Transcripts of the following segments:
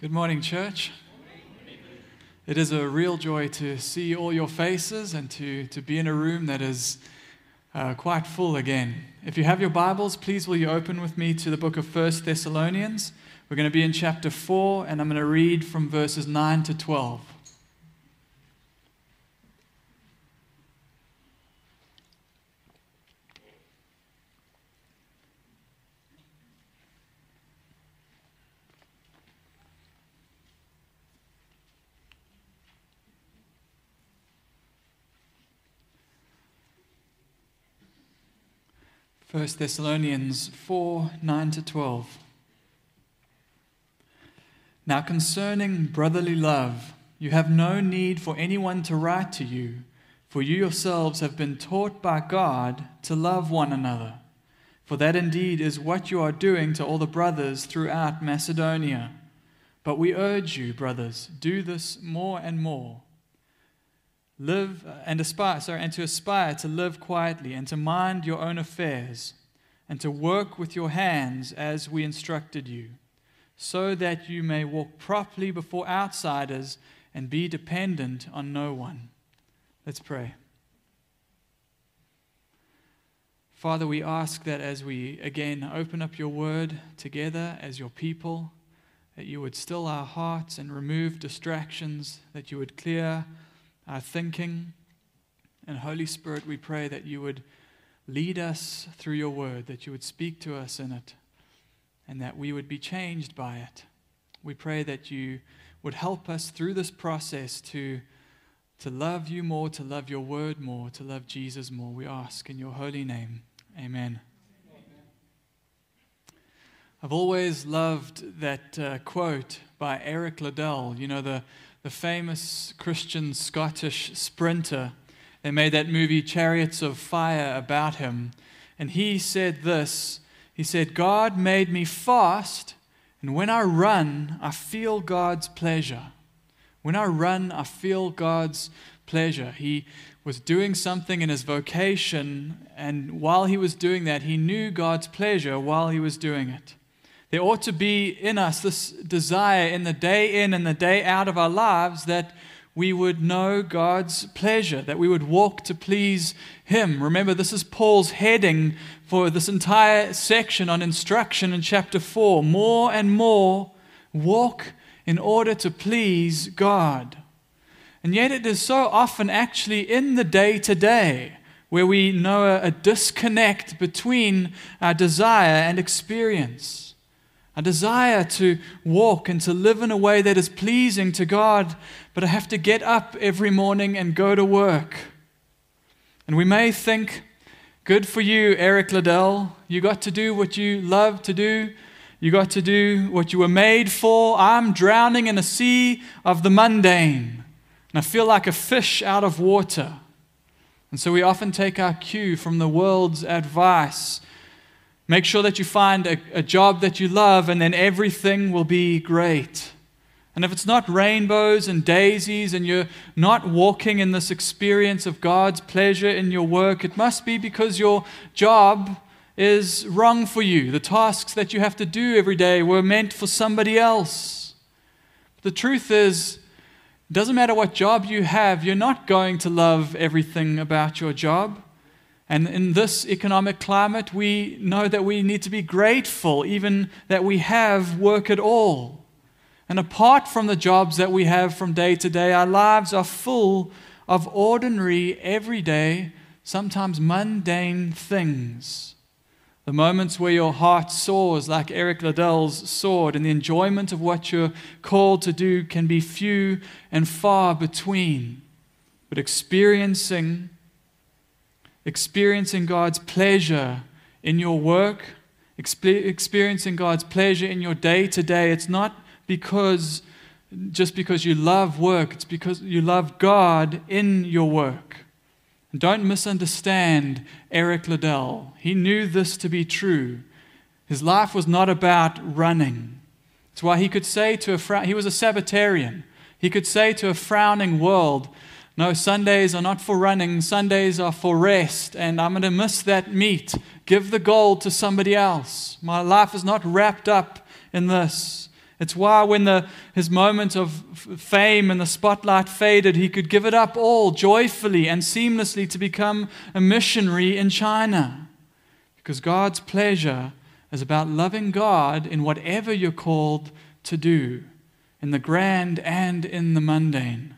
Good morning, church. It is a real joy to see all your faces and to, to be in a room that is uh, quite full again. If you have your Bibles, please will you open with me to the book of First Thessalonians? We're going to be in chapter 4, and I'm going to read from verses 9 to 12. 1 Thessalonians 4 9 to 12. Now, concerning brotherly love, you have no need for anyone to write to you, for you yourselves have been taught by God to love one another. For that indeed is what you are doing to all the brothers throughout Macedonia. But we urge you, brothers, do this more and more live uh, and aspire, sorry, and to aspire to live quietly and to mind your own affairs and to work with your hands as we instructed you, so that you may walk properly before outsiders and be dependent on no one. Let's pray. Father, we ask that as we again open up your word together as your people, that you would still our hearts and remove distractions, that you would clear our thinking. And Holy Spirit, we pray that you would lead us through your word, that you would speak to us in it, and that we would be changed by it. We pray that you would help us through this process to, to love you more, to love your word more, to love Jesus more. We ask in your holy name. Amen. I've always loved that uh, quote by Eric Liddell, you know, the, the famous Christian Scottish sprinter. They made that movie Chariots of Fire about him. And he said this He said, God made me fast, and when I run, I feel God's pleasure. When I run, I feel God's pleasure. He was doing something in his vocation, and while he was doing that, he knew God's pleasure while he was doing it. There ought to be in us this desire in the day in and the day out of our lives that we would know God's pleasure, that we would walk to please Him. Remember, this is Paul's heading for this entire section on instruction in chapter 4. More and more walk in order to please God. And yet, it is so often actually in the day to day where we know a, disconnect between our desire and experience a desire to walk and to live in a way that is pleasing to God, but I have to get up every morning and go to work. And we may think, good for you, Eric Liddell. You got to do what you love to do. You got to do what you were made for. I'm drowning in a sea of the mundane, and I feel like a fish out of water. And so we often take our cue from the world's advice Make sure that you find a, a job that you love, and then everything will be great. And if it's not rainbows and daisies and you're not walking in this experience of God's pleasure in your work, it must be because your job is wrong for you. The tasks that you have to do every day were meant for somebody else. The truth is, it doesn't matter what job you have, you're not going to love everything about your job. And in this economic climate, we know that we need to be grateful, even that we have work at all. And apart from the jobs that we have from day to day, our lives are full of ordinary, everyday, sometimes mundane things. The moments where your heart soars, like Eric Liddell's soared, and the enjoyment of what you're called to do can be few and far between. But experiencing experiencing God's pleasure in your work, experiencing God's pleasure in your day to day, it's not because just because you love work, it's because you love God in your work. Don't misunderstand Eric Liddell. He knew this to be true. His life was not about running. It's why he could say to a he was a Sabbatarian. He could say to a frowning world, no, Sundays are not for running, Sundays are for rest, and I'm going to miss that meet. Give the gold to somebody else. My life is not wrapped up in this. It's why, when the, his moment of fame and the spotlight faded, he could give it up all joyfully and seamlessly to become a missionary in China. Because God's pleasure is about loving God in whatever you're called to do, in the grand and in the mundane.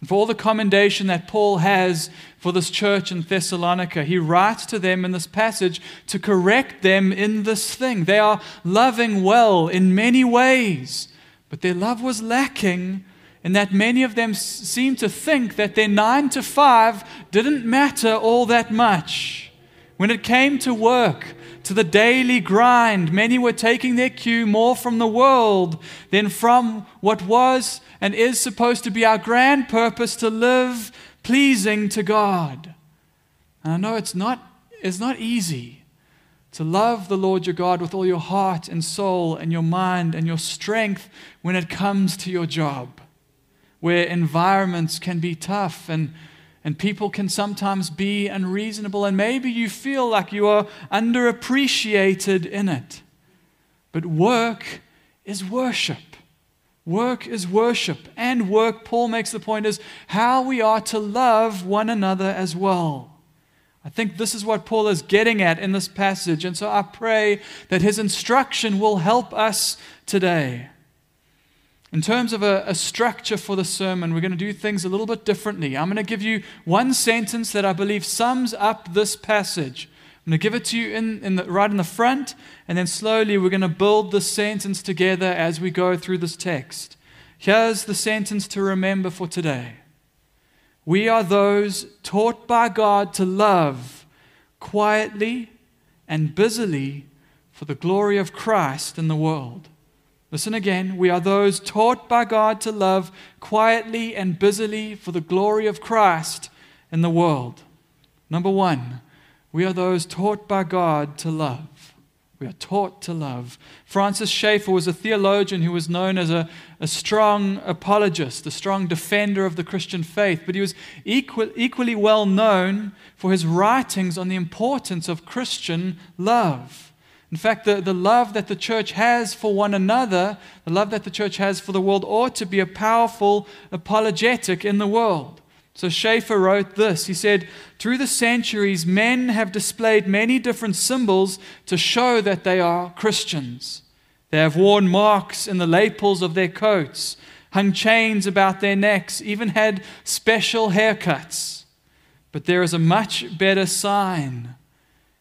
And for all the commendation that Paul has for this church in Thessalonica, he writes to them in this passage to correct them in this thing. They are loving well in many ways, but their love was lacking in that many of them seemed to think that their nine to five didn't matter all that much. When it came to work, to the daily grind, many were taking their cue more from the world than from what was and is supposed to be our grand purpose to live pleasing to God. And I know it's not, it's not easy to love the Lord your God with all your heart and soul and your mind and your strength when it comes to your job, where environments can be tough and and people can sometimes be unreasonable, and maybe you feel like you are underappreciated in it. But work is worship. Work is worship. And work, Paul makes the point, is how we are to love one another as well. I think this is what Paul is getting at in this passage. And so I pray that his instruction will help us today. In terms of a, a, structure for the sermon, we're going to do things a little bit differently. I'm going to give you one sentence that I believe sums up this passage. I'm going to give it to you in, in the, right in the front, and then slowly we're going to build the sentence together as we go through this text. Here's the sentence to remember for today We are those taught by God to love quietly and busily for the glory of Christ in the world. Listen again. We are those taught by God to love quietly and busily for the glory of Christ in the world. Number one, we are those taught by God to love. We are taught to love. Francis Schaeffer was a theologian who was known as a, a strong apologist, a strong defender of the Christian faith, but he was equal, equally well known for his writings on the importance of Christian love. In fact, the, the love that the church has for one another, the love that the church has for the world, ought to be a powerful apologetic in the world. So Schaeffer wrote this. He said, Through the centuries, men have displayed many different symbols to show that they are Christians. They have worn marks in the lapels of their coats, hung chains about their necks, even had special haircuts. But there is a much better sign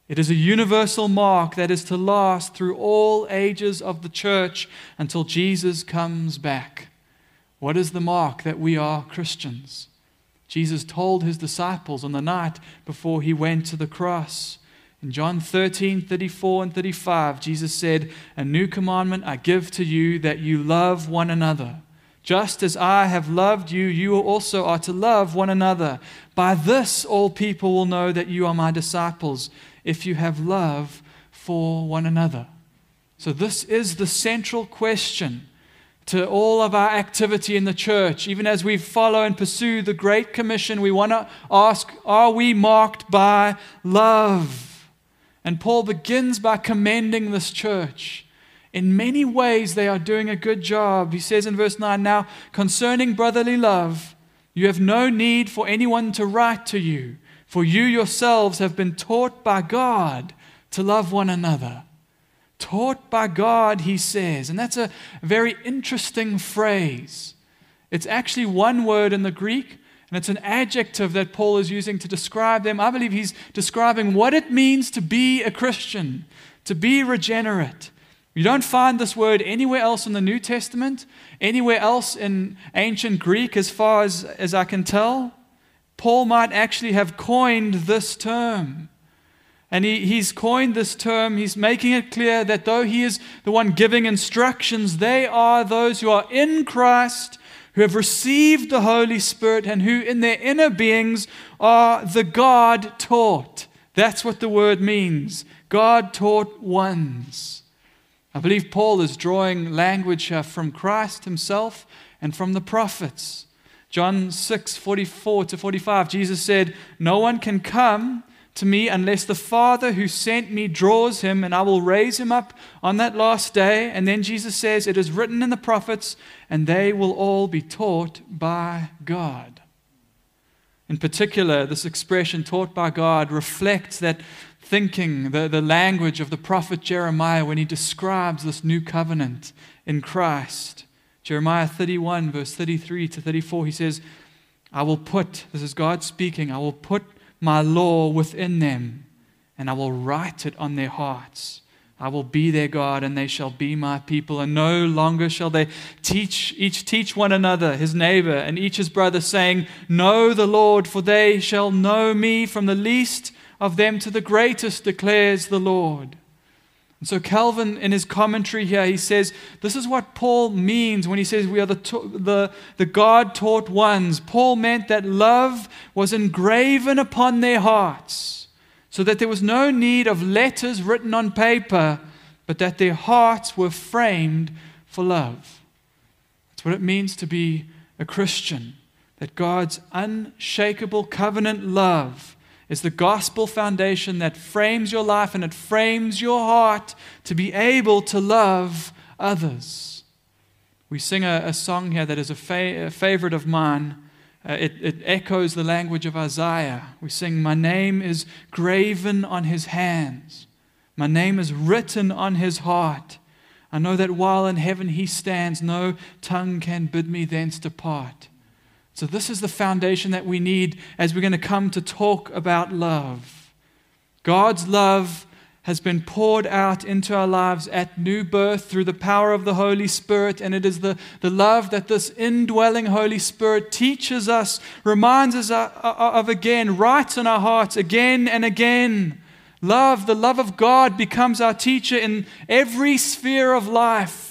it is a universal mark that is to last through all ages of the church until Jesus comes back. What is the mark that we are Christians? Jesus told his disciples on the night before he went to the cross. In John 13, 34 and 35, Jesus said, A new commandment I give to you that you love one another. Just as I have loved you, you also are to love one another. By this, all people will know that you are my disciples if you have love for one another. So, this is the central question to all of our activity in the church. Even as we follow and pursue the Great Commission, we want to ask Are we marked by love? And Paul begins by commending this church. In many ways, they are doing a good job. He says in verse 9 Now, concerning brotherly love, you have no need for anyone to write to you for you yourselves have been taught by God to love one another. Taught by God, he says. And that's a very interesting phrase. It's actually one word in the Greek, and it's an adjective that Paul is using to describe them. I believe he's describing what it means to be a Christian, to be regenerate. You don't find this word anywhere else in the New Testament, anywhere else in ancient Greek, as far as, as I can tell. Paul might actually have coined this term. And he, he's coined this term, he's making it clear that though he is the one giving instructions, they are those who are in Christ, who have received the Holy Spirit, and who in their inner beings are the God taught. That's what the word means God taught ones. I believe Paul is drawing language uh, from Christ himself and from the prophets. John 6, 44 to 45, Jesus said, No one can come to me unless the Father who sent me draws him, and I will raise him up on that last day. And then Jesus says, It is written in the prophets, and they will all be taught by God. In particular, this expression, taught by God, reflects that thinking, the, the language of the prophet Jeremiah when he describes this new covenant in Christ. Jeremiah 31, verse 33 to 34, he says, I will put, this is God speaking, I will put my law within them, and I will write it on their hearts. I will be their God, and they shall be my people. And no longer shall they teach each teach one another, his neighbor, and each his brother, saying, Know the Lord, for they shall know me from the least of them to the greatest, declares the Lord. And so, Calvin, in his commentary here, he says this is what Paul means when he says we are the, the, the God taught ones. Paul meant that love was engraven upon their hearts, so that there was no need of letters written on paper, but that their hearts were framed for love. That's what it means to be a Christian, that God's unshakable covenant love is the gospel foundation that frames your life and it frames your heart to be able to love others. We sing a, a song here that is a, fa- a favorite of mine. Uh, it, it echoes the language of Isaiah. We sing, My name is graven on his hands, my name is written on his heart. I know that while in heaven he stands, no tongue can bid me thence depart. So, this is the foundation that we need as we're going to come to talk about love. God's love has been poured out into our lives at new birth through the power of the Holy Spirit, and it is the, the love that this indwelling Holy Spirit teaches us, reminds us uh, uh, uh, of again, writes in our hearts again and again. Love, the love of God, becomes our teacher in every sphere of life.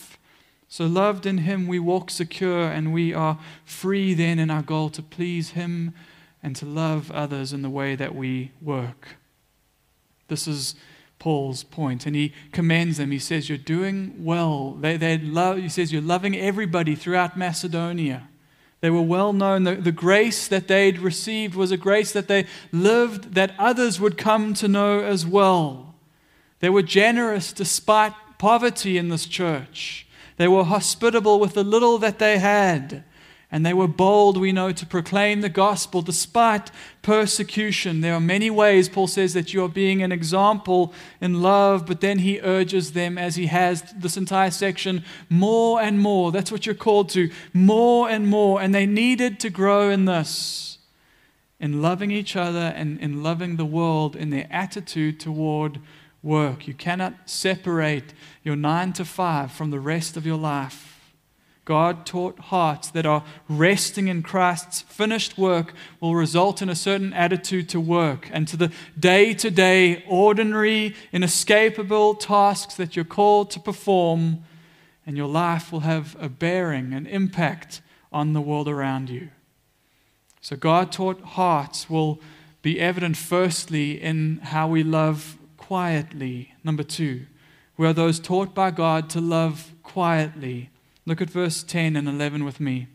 So, loved in Him, we walk secure and we are free then in our goal to please Him and to love others in the way that we work. This is Paul's point, and he commends them. He says, You're doing well. They, they love, he says, You're loving everybody throughout Macedonia. They were well known. The, the grace that they'd received was a grace that they lived that others would come to know as well. They were generous despite poverty in this church. They were hospitable with the little that they had. And they were bold, we know, to proclaim the gospel despite persecution. There are many ways, Paul says, that you are being an example in love, but then he urges them, as he has this entire section, more and more. That's what you're called to, more and more. And they needed to grow in this, in loving each other and in loving the world, in their attitude toward work. You cannot separate your nine to five from the rest of your life. God taught hearts that are resting in Christ's finished work will result in a certain attitude to work and to the day to day, ordinary, inescapable tasks that you're called to perform, and your life will have a bearing, an impact on the world around you. So, God taught hearts will be evident firstly in how we love quietly. Number two, we are those taught by God to love quietly. Look at verse 10 and 11 with me.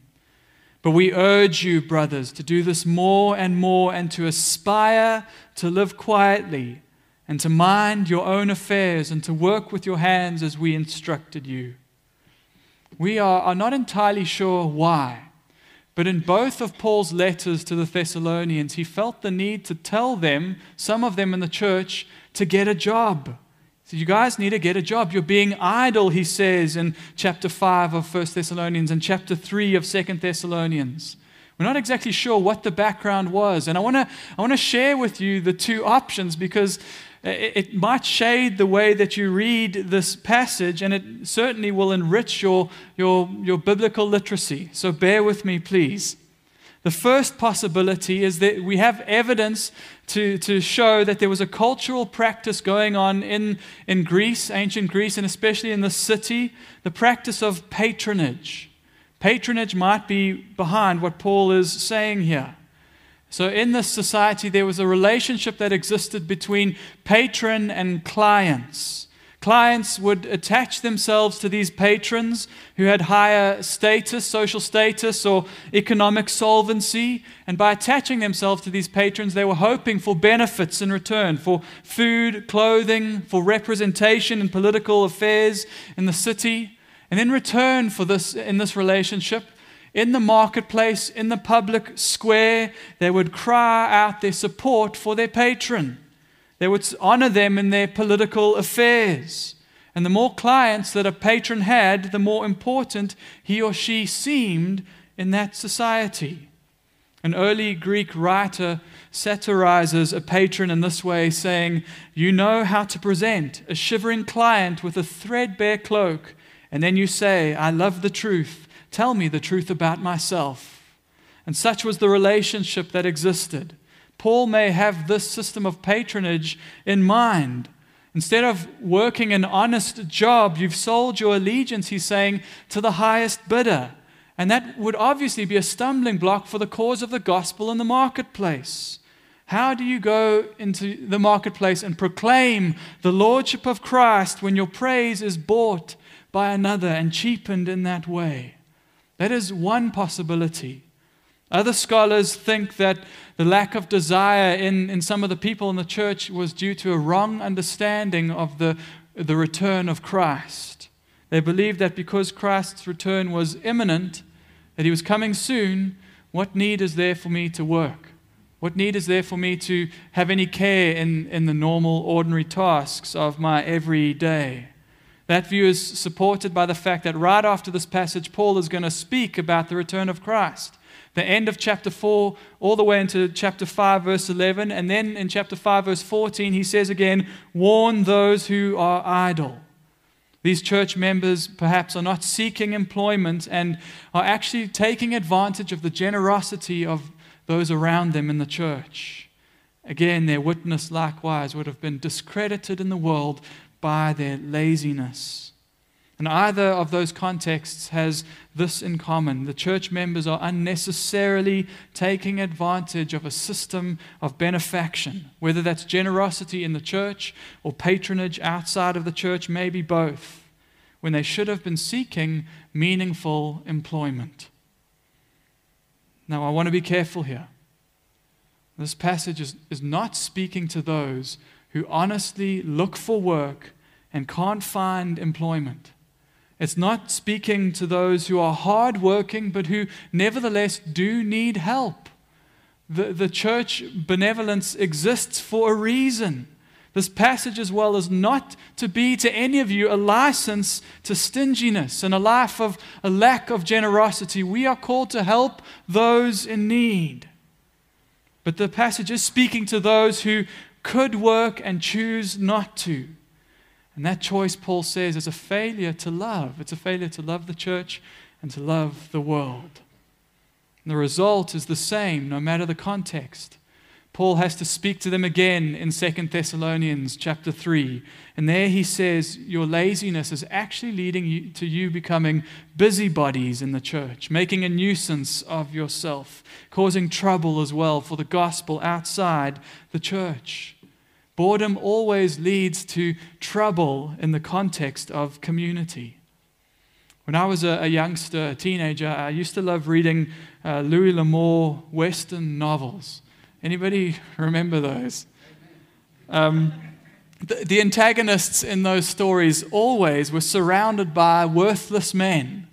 But we urge you, brothers, to do this more and more and to aspire to live quietly and to mind your own affairs and to work with your hands as we instructed you. We are, are not entirely sure why, but in both of Paul's letters to the Thessalonians, he felt the need to tell them, some of them in the church, to get a job. So you guys need to get a job. You're being idle, he says in chapter 5 of 1 Thessalonians and chapter 3 of 2 Thessalonians. We're not exactly sure what the background was. And I want to I want to share with you the two options because it, it might shade the way that you read this passage and it certainly will enrich your, your, your biblical literacy. So bear with me, please. The first possibility is that we have evidence to, to show that there was a cultural practice going on in, in Greece, ancient Greece, and especially in the city, the practice of patronage. Patronage might be behind what Paul is saying here. So, in this society, there was a relationship that existed between patron and clients. Clients would attach themselves to these patrons who had higher status, social status, or economic solvency. And by attaching themselves to these patrons, they were hoping for benefits in return for food, clothing, for representation in political affairs in the city. And in return for this, in this relationship, in the marketplace, in the public square, they would cry out their support for their patron. They would honor them in their political affairs. And the more clients that a patron had, the more important he or she seemed in that society. An early Greek writer satirizes a patron in this way, saying, You know how to present a shivering client with a threadbare cloak, and then you say, I love the truth. Tell me the truth about myself. And such was the relationship that existed. Paul may have this system of patronage in mind. Instead of working an honest job, you've sold your allegiance, he's saying, to the highest bidder. And that would obviously be a stumbling block for the cause of the gospel in the marketplace. How do you go into the marketplace and proclaim the lordship of Christ when your praise is bought by another and cheapened in that way? That is one possibility. Other scholars think that the lack of desire in, in some of the people in the church was due to a wrong understanding of the, the return of Christ. They believed that because Christ's return was imminent, that he was coming soon, what need is there for me to work? What need is there for me to have any care in, in the normal, ordinary tasks of my everyday? That view is supported by the fact that right after this passage, Paul is going to speak about the return of Christ the end of chapter 4 all the way into chapter 5, verse 11. And then in chapter 5, verse 14, he says again, Warn those who are idle. These church members perhaps are not seeking employment and are actually taking advantage of the generosity of those around them in the church. Again, their witness likewise would have been discredited in the world by their laziness. And either of those contexts has this in common. The church members are unnecessarily taking advantage of a system of benefaction, whether that's generosity in the church or patronage outside of the church, maybe both, when they should have been seeking meaningful employment. Now, I want to be careful here. This passage is, is not speaking to those who honestly look for work and can't find employment. It's not speaking to those who are hardworking, but who nevertheless do need help. The, the church benevolence exists for a reason. This passage, as well, is not to be to any of you a license to stinginess and a life of a lack of generosity. We are called to help those in need. But the passage is speaking to those who could work and choose not to. And that choice, Paul says, is a failure to love. It's a failure to love the church and to love the world. And the result is the same no matter the context. Paul has to speak to them again in 2 Thessalonians chapter 3. And there he says, Your laziness is actually leading you to you becoming busybodies in the church, making a nuisance of yourself, causing trouble as well for the gospel outside the church. Boredom always leads to trouble in the context of community. When I was a, a youngster, a teenager, I used to love reading uh, Louis L'Amour Western novels. Anybody remember those? Um, the, the antagonists in those stories always were surrounded by worthless men,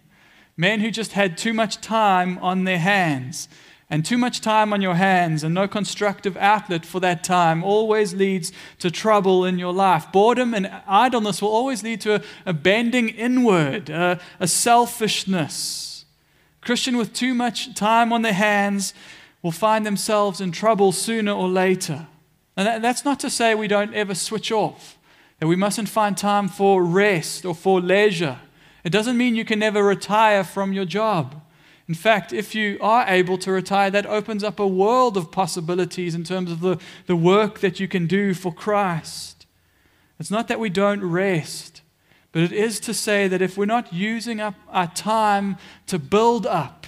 men who just had too much time on their hands and too much time on your hands and no constructive outlet for that time always leads to trouble in your life. Boredom and idleness will always lead to a, a bending inward, a, a selfishness. Christian with too much time on their hands will find themselves in trouble sooner or later. And that, that's not to say we don't ever switch off, that we mustn't find time for rest or for leisure. It doesn't mean you can never retire from your job. In fact, if you are able to retire, that opens up a world of possibilities in terms of the, the work that you can do for Christ. It's not that we don't rest, but it is to say that if we're not using up our time to build up,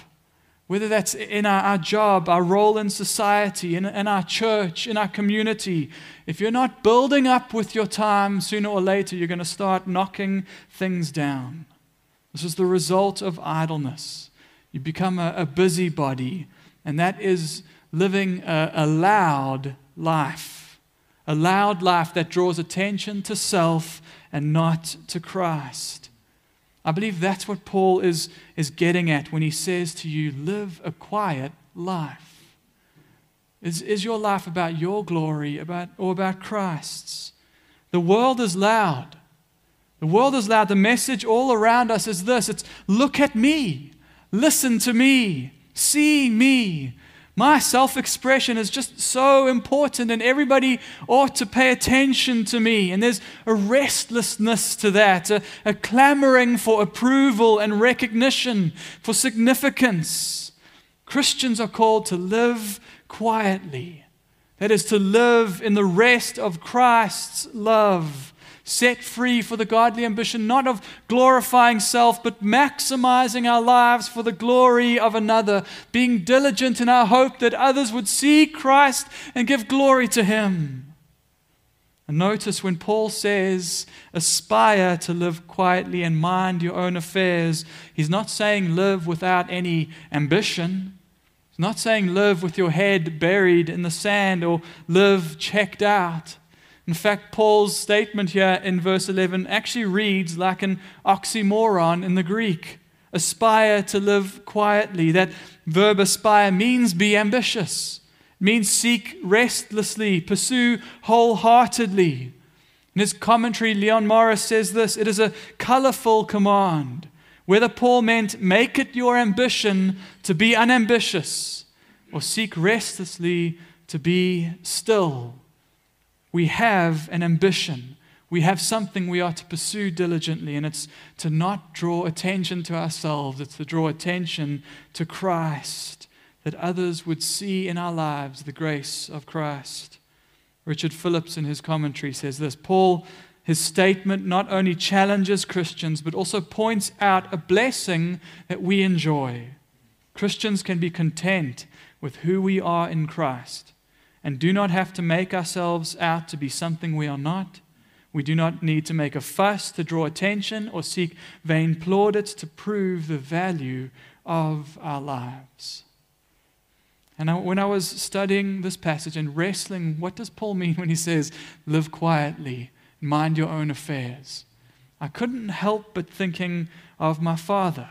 whether that's in our, our job, our role in society, in, in our church, in our community, if you're not building up with your time, sooner or later you're going to start knocking things down. This is the result of idleness. You become a, a busybody, and that is living a, a loud life, a loud life that draws attention to self and not to Christ. I believe that's what Paul is, is getting at when he says to you, live a quiet life. Is, is your life about your glory about, or about Christ's? The world is loud. The world is loud. The message all around us is this it's look at me, listen to me, see me, my self expression is just so important, and everybody ought to pay attention to me. And there's a restlessness to that, a, a clamoring for approval and recognition, for significance. Christians are called to live quietly, that is, to live in the rest of Christ's love set free for the godly ambition, not of glorifying self, but maximizing our lives for the glory of another, being diligent in our hope that others would see Christ and give glory to Him. And notice when Paul says, aspire to live quietly and mind your own affairs, he's not saying live without any ambition. He's not saying live with your head buried in the sand or live checked out. In fact, Paul's statement here in verse 11 actually reads like an oxymoron in the Greek. Aspire to live quietly. That verb aspire means be ambitious, it means seek restlessly, pursue wholeheartedly. In his commentary, Leon Morris says this it is a colorful command. Whether Paul meant make it your ambition to be unambitious or seek restlessly to be still we have an ambition. We have something we are to pursue diligently, and it's to not draw attention to ourselves, it's to draw attention to Christ, that others would see in our lives the grace of Christ. Richard Phillips, in his commentary, says this Paul, his statement not only challenges Christians, but also points out a blessing that we enjoy. Christians can be content with who we are in Christ and do not have to make ourselves out to be something we are not. We do not need to make a fuss to draw attention or seek vain plaudits to prove the value of our lives. And I, when I was studying this passage and wrestling, what does Paul mean when he says, live quietly, mind your own affairs? I couldn't help but thinking of my father.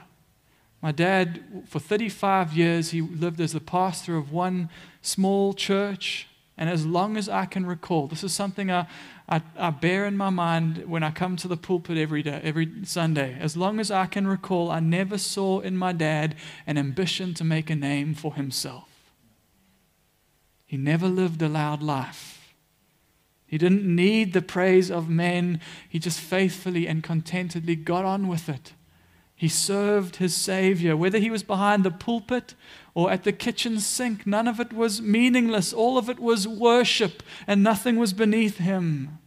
My dad, for 35 years, he lived as the pastor of one small church. And as long as I can recall, this is something I, I, I, bear in my mind when I come to the pulpit every day, every Sunday. As long as I can recall, I never saw in my dad an ambition to make a name for himself. He never lived a loud life. He didn't need the praise of men. He just faithfully and contentedly got on with it. He served his Savior, whether he was behind the pulpit or at the kitchen sink. None of it was meaningless. All of it was worship, and nothing was beneath him.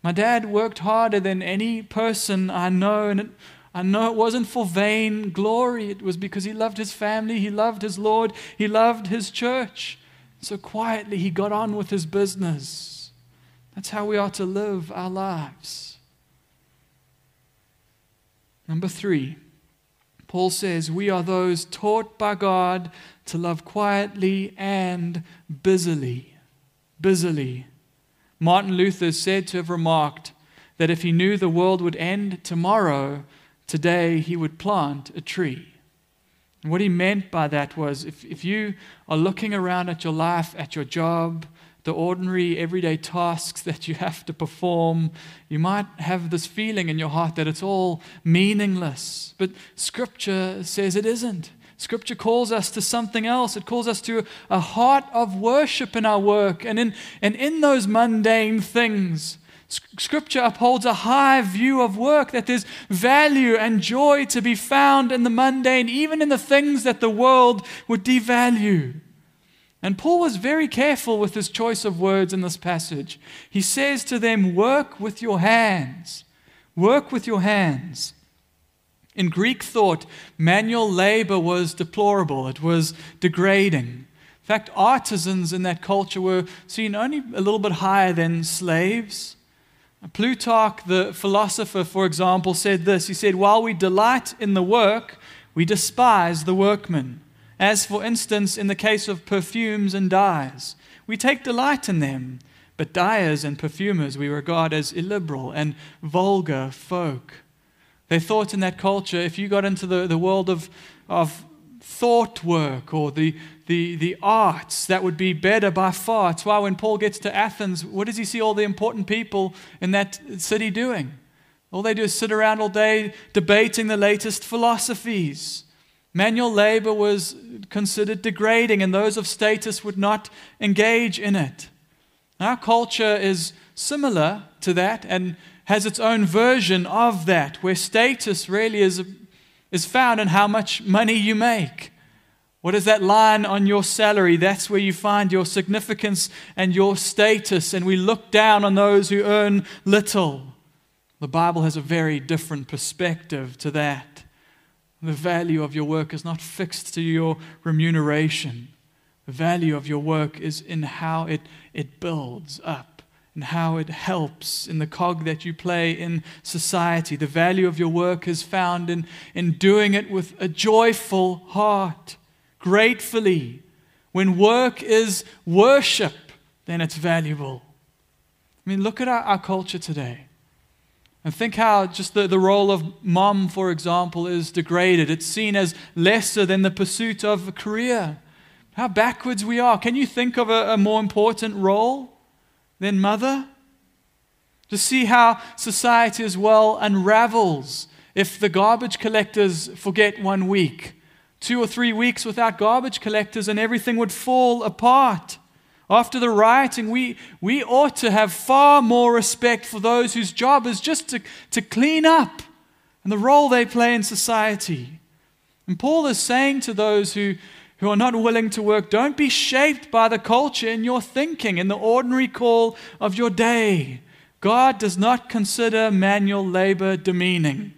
My dad worked harder than any person I know, and it, I know it wasn't for vain glory. It was because he loved his family, he loved his Lord, he loved his church. So quietly, he got on with his business. That's how we are to live our lives. Number three, Paul says, We are those taught by God to love quietly and busily. Busily. Martin Luther is said to have remarked that if he knew the world would end tomorrow, today he would plant a tree. And what he meant by that was if, if you are looking around at your life, at your job, the ordinary, everyday tasks that you have to perform, you might have this feeling in your heart that it's all meaningless. But Scripture says it isn't. Scripture calls us to something else. It calls us to a heart of worship in our work and in, and in those mundane things. Scripture upholds a high view of work, that there's value and joy to be found in the mundane, even in the things that the world would devalue. And Paul was very careful with his choice of words in this passage. He says to them, Work with your hands. Work with your hands. In Greek thought, manual labor was deplorable, it was degrading. In fact, artisans in that culture were seen only a little bit higher than slaves. Plutarch, the philosopher, for example, said this. He said, While we delight in the work, we despise the workman. As, for instance, in the case of perfumes and dyes, we take delight in them, but dyers and perfumers we regard as illiberal and vulgar folk. They thought in that culture, if you got into the, the world of, of thought work or the, the, the arts, that would be better by far. It's why when Paul gets to Athens, what does he see all the important people in that city doing? All they do is sit around all day debating the latest philosophies. Manual labor was considered degrading, and those of status would not engage in it. Our culture is similar to that and has its own version of that, where status really is, is found in how much money you make. What is that line on your salary? That's where you find your significance and your status, and we look down on those who earn little. The Bible has a very different perspective to that. The value of your work is not fixed to your remuneration. The value of your work is in how it, it builds up and how it helps in the cog that you play in society. The value of your work is found in, in doing it with a joyful heart, gratefully. When work is worship, then it's valuable. I mean, look at our, our culture today. And think how just the, the role of mom, for example, is degraded. It's seen as lesser than the pursuit of a career. How backwards we are. Can you think of a, a more important role? than mother? To see how society as well unravels if the garbage collectors forget one week, two or three weeks without garbage collectors, and everything would fall apart. After the rioting, we, we ought to have far more respect for those whose job is just to, to clean up and the role they play in society. And Paul is saying to those who, who are not willing to work, don't be shaped by the culture in your thinking, in the ordinary call of your day. God does not consider manual labor demeaning.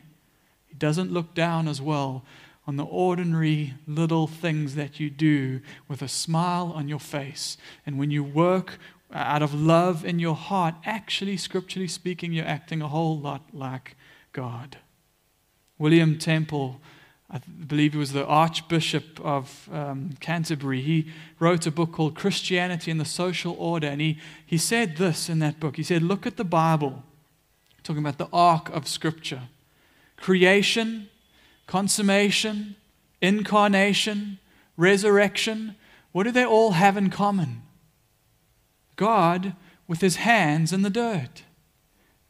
He doesn't look down as well on the ordinary little things that you do with a smile on your face. And when you work out of love in your heart, actually, scripturally speaking, you're acting a whole lot like God. William Temple I believe he was the Archbishop of um, Canterbury. He wrote a book called Christianity and the Social Order. And he, he said this in that book. He said, Look at the Bible, talking about the arc of Scripture creation, consummation, incarnation, resurrection. What do they all have in common? God with his hands in the dirt.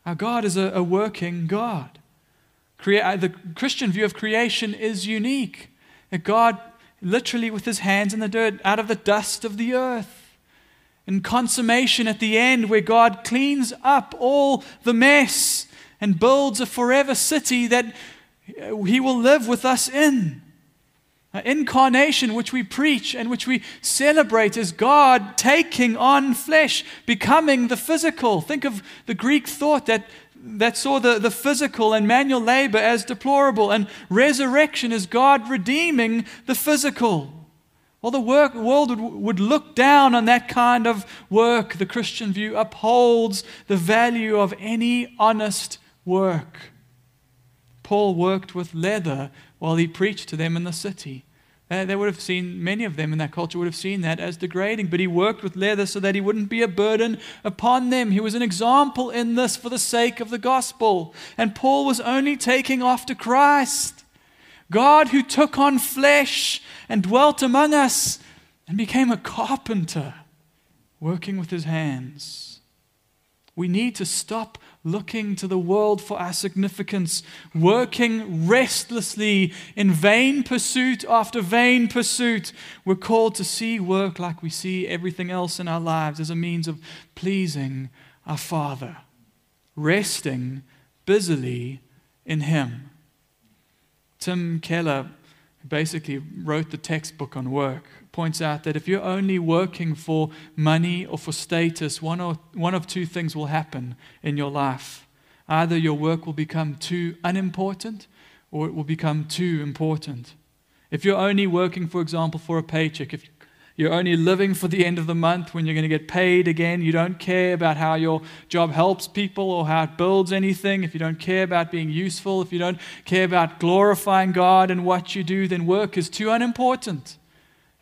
Our God is a, a working God. Uh, the Christian view of creation is unique. That God, literally with his hands in the dirt, out of the dust of the earth. In consummation at the end, where God cleans up all the mess and builds a forever city that he will live with us in. Incarnation, which we preach and which we celebrate, is God taking on flesh, becoming the physical. Think of the Greek thought that that saw the, the physical and manual labor as deplorable, and resurrection is God redeeming the physical. Well, the work, world would, would look down on that kind of work. The Christian view upholds the value of any honest work. Paul worked with leather while he preached to them in the city. Uh, they would have seen, many of them in that culture would have seen that as degrading, but he worked with leather so that he wouldn't be a burden upon them. He was an example in this for the sake of the gospel. And Paul was only taking after Christ. God, who took on flesh and dwelt among us and became a carpenter, working with his hands. We need to stop looking to the world for our significance, working restlessly in vain pursuit after vain pursuit. We're called to see work like we see everything else in our lives as a means of pleasing our Father, resting busily in Him. Tim Keller basically wrote the textbook on work points out that if you're only working for money or for status, one, or, one of two things will happen in your life. Either your work will become too unimportant, or it will become too important. If you're only working, for example, for a paycheck, if you're only living for the end of the month when you're going to get paid again. You don't care about how your job helps people or how it builds anything. If you don't care about being useful, if you don't care about glorifying God and what you do, then work is too unimportant.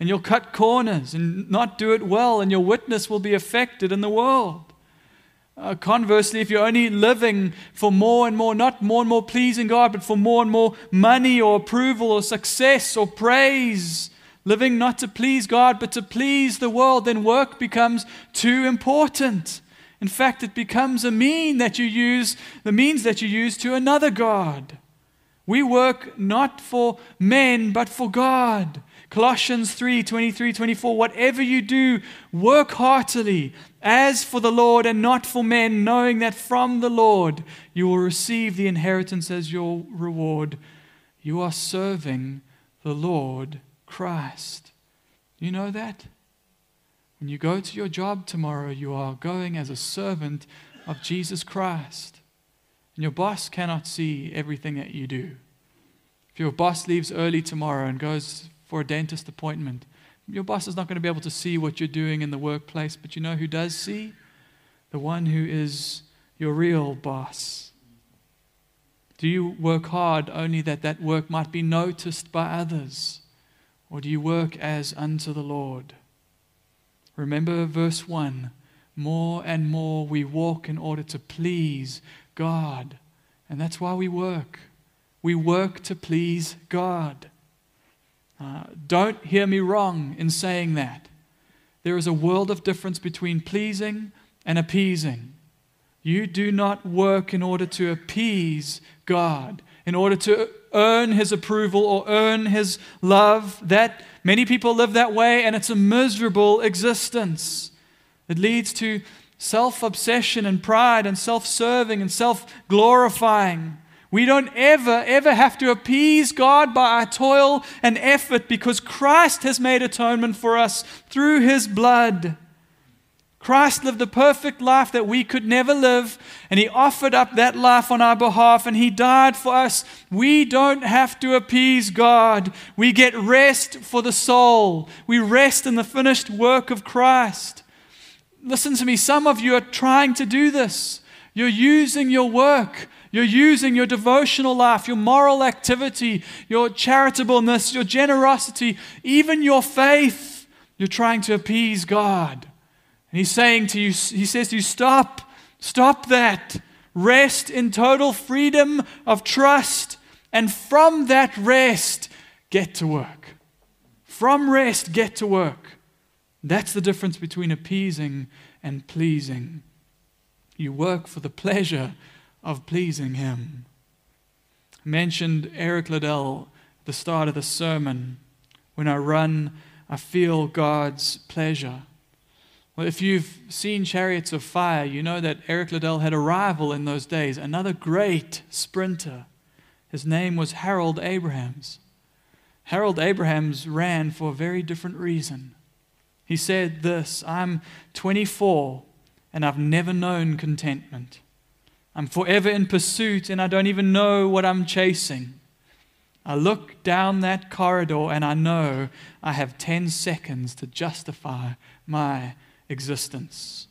And you'll cut corners and not do it well, and your witness will be affected in the world. Uh, conversely, if you're only living for more and more, not more and more pleasing God, but for more and more money or approval or success or praise, living not to please God, but to please the world, then work becomes too important. In fact, it becomes a mean that you use, the means that you use to another God. We work not for men, but for God. Colossians 3 23, 24. Whatever you do, work heartily, as for the Lord and not for men, knowing that from the Lord you will receive the inheritance as your reward. You are serving the Lord Christ. You know that? When you go to your job tomorrow, you are going as a servant of Jesus Christ. And your boss cannot see everything that you do. If your boss leaves early tomorrow and goes for a dentist appointment, your boss is not going to be able to see what you're doing in the workplace, but you know who does see? The one who is your real boss. Do you work hard only that that work might be noticed by others? Or do you work as unto the Lord? Remember verse 1 more and more we walk in order to please God. And that's why we work. We work to please God. Uh, don't hear me wrong in saying that. There is a world of difference between pleasing and appeasing. You do not work in order to appease God, in order to earn his approval or earn his love. That many people live that way, and it's a miserable existence. It leads to self obsession and pride and self serving and self glorifying. We don't ever, ever have to appease God by our toil and effort because Christ has made atonement for us through his blood. Christ lived a perfect life that we could never live, and He offered up that life on our behalf, and He died for us. We don't have to appease God. We get rest for the soul. We rest in the finished work of Christ. Listen to me, some of you are trying to do this. You're using your work, you're using your devotional life, your moral activity, your charitableness, your generosity, even your faith. You're trying to appease God. And he's saying to you, he says to you, stop, stop that. Rest in total freedom of trust. And from that rest, get to work. From rest, get to work. That's the difference between appeasing and pleasing. You work for the pleasure of pleasing Him. I mentioned Eric Liddell at the start of the sermon. When I run, I feel God's pleasure. Well, if you've seen Chariots of Fire, you know that Eric Liddell had a rival in those days, another great sprinter. His name was Harold Abrahams. Harold Abrahams ran for a very different reason. He said this I'm 24 and I've never known contentment. I'm forever in pursuit and I don't even know what I'm chasing. I look down that corridor and I know I have 10 seconds to justify my existence.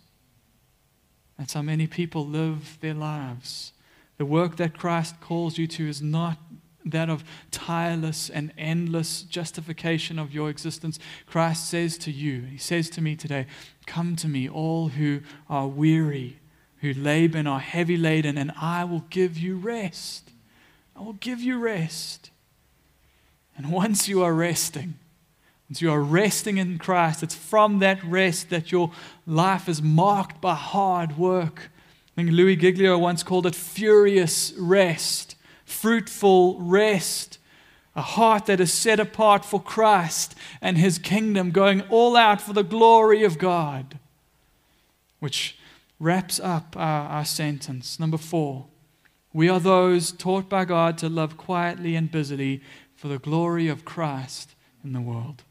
That's how many people live their lives. The work that Christ calls you to is not that of tireless and endless justification of your existence. Christ says to you, He says to me today, Come to me, all who are weary, who labor and are heavy laden, and I will give you rest. I will give you rest. And once you are resting, as you are resting in Christ, it's from that rest that your life is marked by hard work. I think Louis Giglio once called it furious rest, fruitful rest, a heart that is set apart for Christ and his kingdom, going all out for the glory of God. Which wraps up our, our sentence. Number four, we are those taught by God to love quietly and busily for the glory of Christ in the world.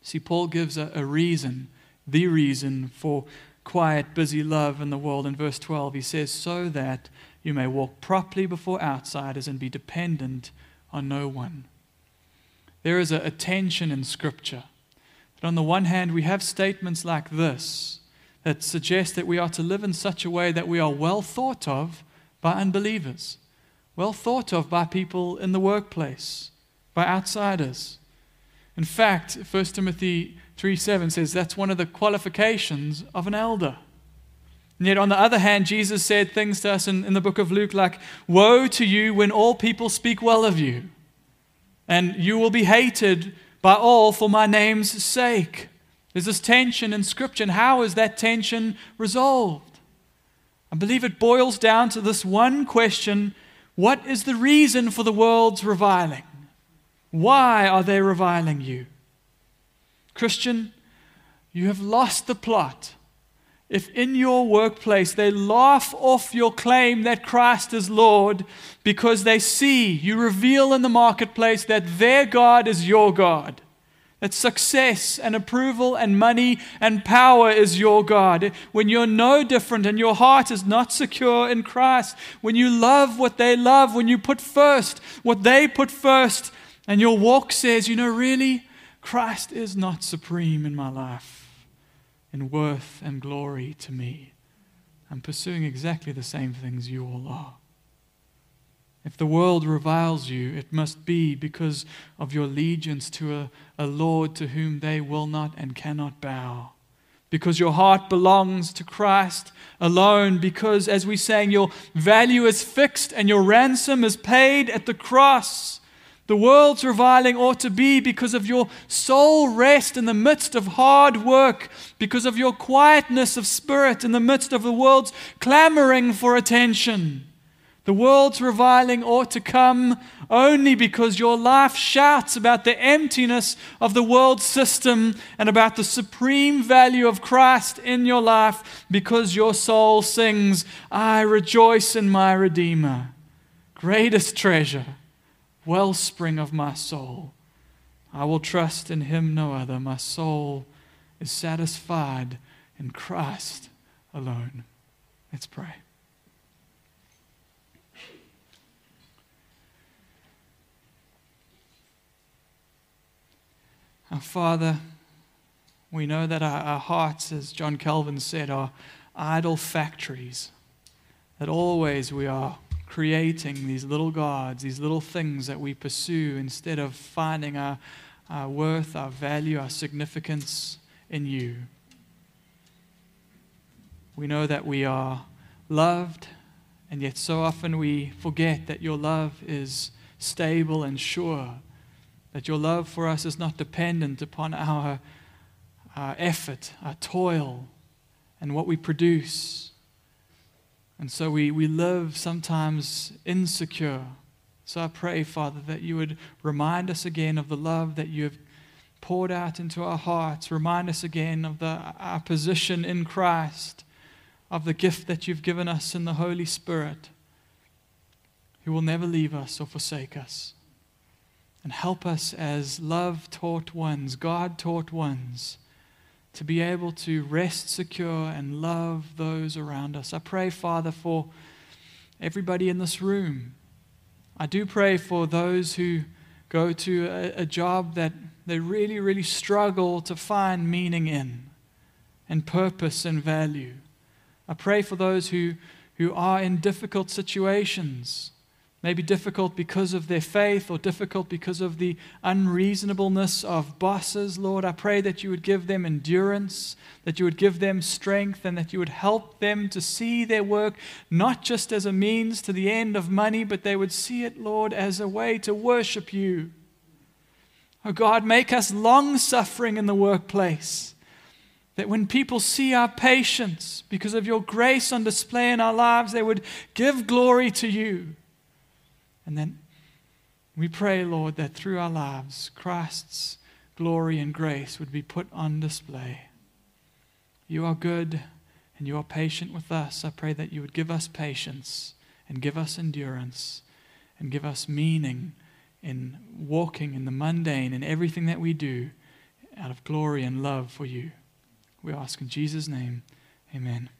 See, Paul gives a, a reason, the reason for quiet, busy love in the world. In verse 12, he says, So that you may walk properly before outsiders and be dependent on no one. There is a, a tension in Scripture. That on the one hand, we have statements like this that suggest that we are to live in such a way that we are well thought of by unbelievers, well thought of by people in the workplace, by outsiders. In fact, 1 Timothy 3 7 says that's one of the qualifications of an elder. And yet, on the other hand, Jesus said things to us in, in the book of Luke like, Woe to you when all people speak well of you, and you will be hated by all for my name's sake. There's this tension in Scripture, and how is that tension resolved? I believe it boils down to this one question What is the reason for the world's reviling? Why are they reviling you? Christian, you have lost the plot if in your workplace they laugh off your claim that Christ is Lord because they see you reveal in the marketplace that their God is your God, that success and approval and money and power is your God, when you're no different and your heart is not secure in Christ, when you love what they love, when you put first what they put first, and your walk says, you know, really, Christ is not supreme in my life in worth and glory to me. I'm pursuing exactly the same things you all are. If the world reviles you, it must be because of your allegiance to a, a Lord to whom they will not and cannot bow. Because your heart belongs to Christ alone. Because, as we sang, your value is fixed and your ransom is paid at the cross. The world's reviling ought to be because of your soul rest in the midst of hard work, because of your quietness of spirit in the midst of the world's clamoring for attention. The world's reviling ought to come only because your life shouts about the emptiness of the world system and about the supreme value of Christ in your life because your soul sings, I rejoice in my Redeemer. Greatest treasure wellspring of my soul. I will trust in him no other. My soul is satisfied in Christ alone. Let's pray. Our Father, we know that our, our, hearts, as John Calvin said, are idol factories, that always we are creating these little gods, these little things that we pursue instead of finding our, our worth, our value, our significance in you. We know that we are loved, and yet so often we forget that your love is stable and sure, that your love for us is not dependent upon our, our effort, our toil, and what we produce. And so we, we live sometimes insecure. So I pray, Father, that you would remind us again of the love that you have poured out into our hearts. Remind us again of the, our position in Christ, of the gift that you've given us in the Holy Spirit, who will never leave us or forsake us. And help us as love taught ones, God taught ones to be able to rest secure and love those around us. I pray, Father, for everybody in this room. I do pray for those who go to a, a job that they really, really struggle to find meaning in and purpose and value. I pray for those who, who are in difficult situations Maybe difficult because of their faith or difficult because of the unreasonableness of bosses, Lord. I pray that you would give them endurance, that you would give them strength, and that you would help them to see their work not just as a means to the end of money, but they would see it, Lord, as a way to worship you. Oh God, make us long suffering in the workplace. That when people see our patience because of your grace on display in our lives, they would give glory to you. And then we pray, Lord, that through our lives, Christ's glory and grace would be put on display. You are good and you are patient with us. I pray that you would give us patience and give us endurance and give us meaning in walking in the mundane in everything that we do out of glory and love for you. We ask in Jesus' name, amen.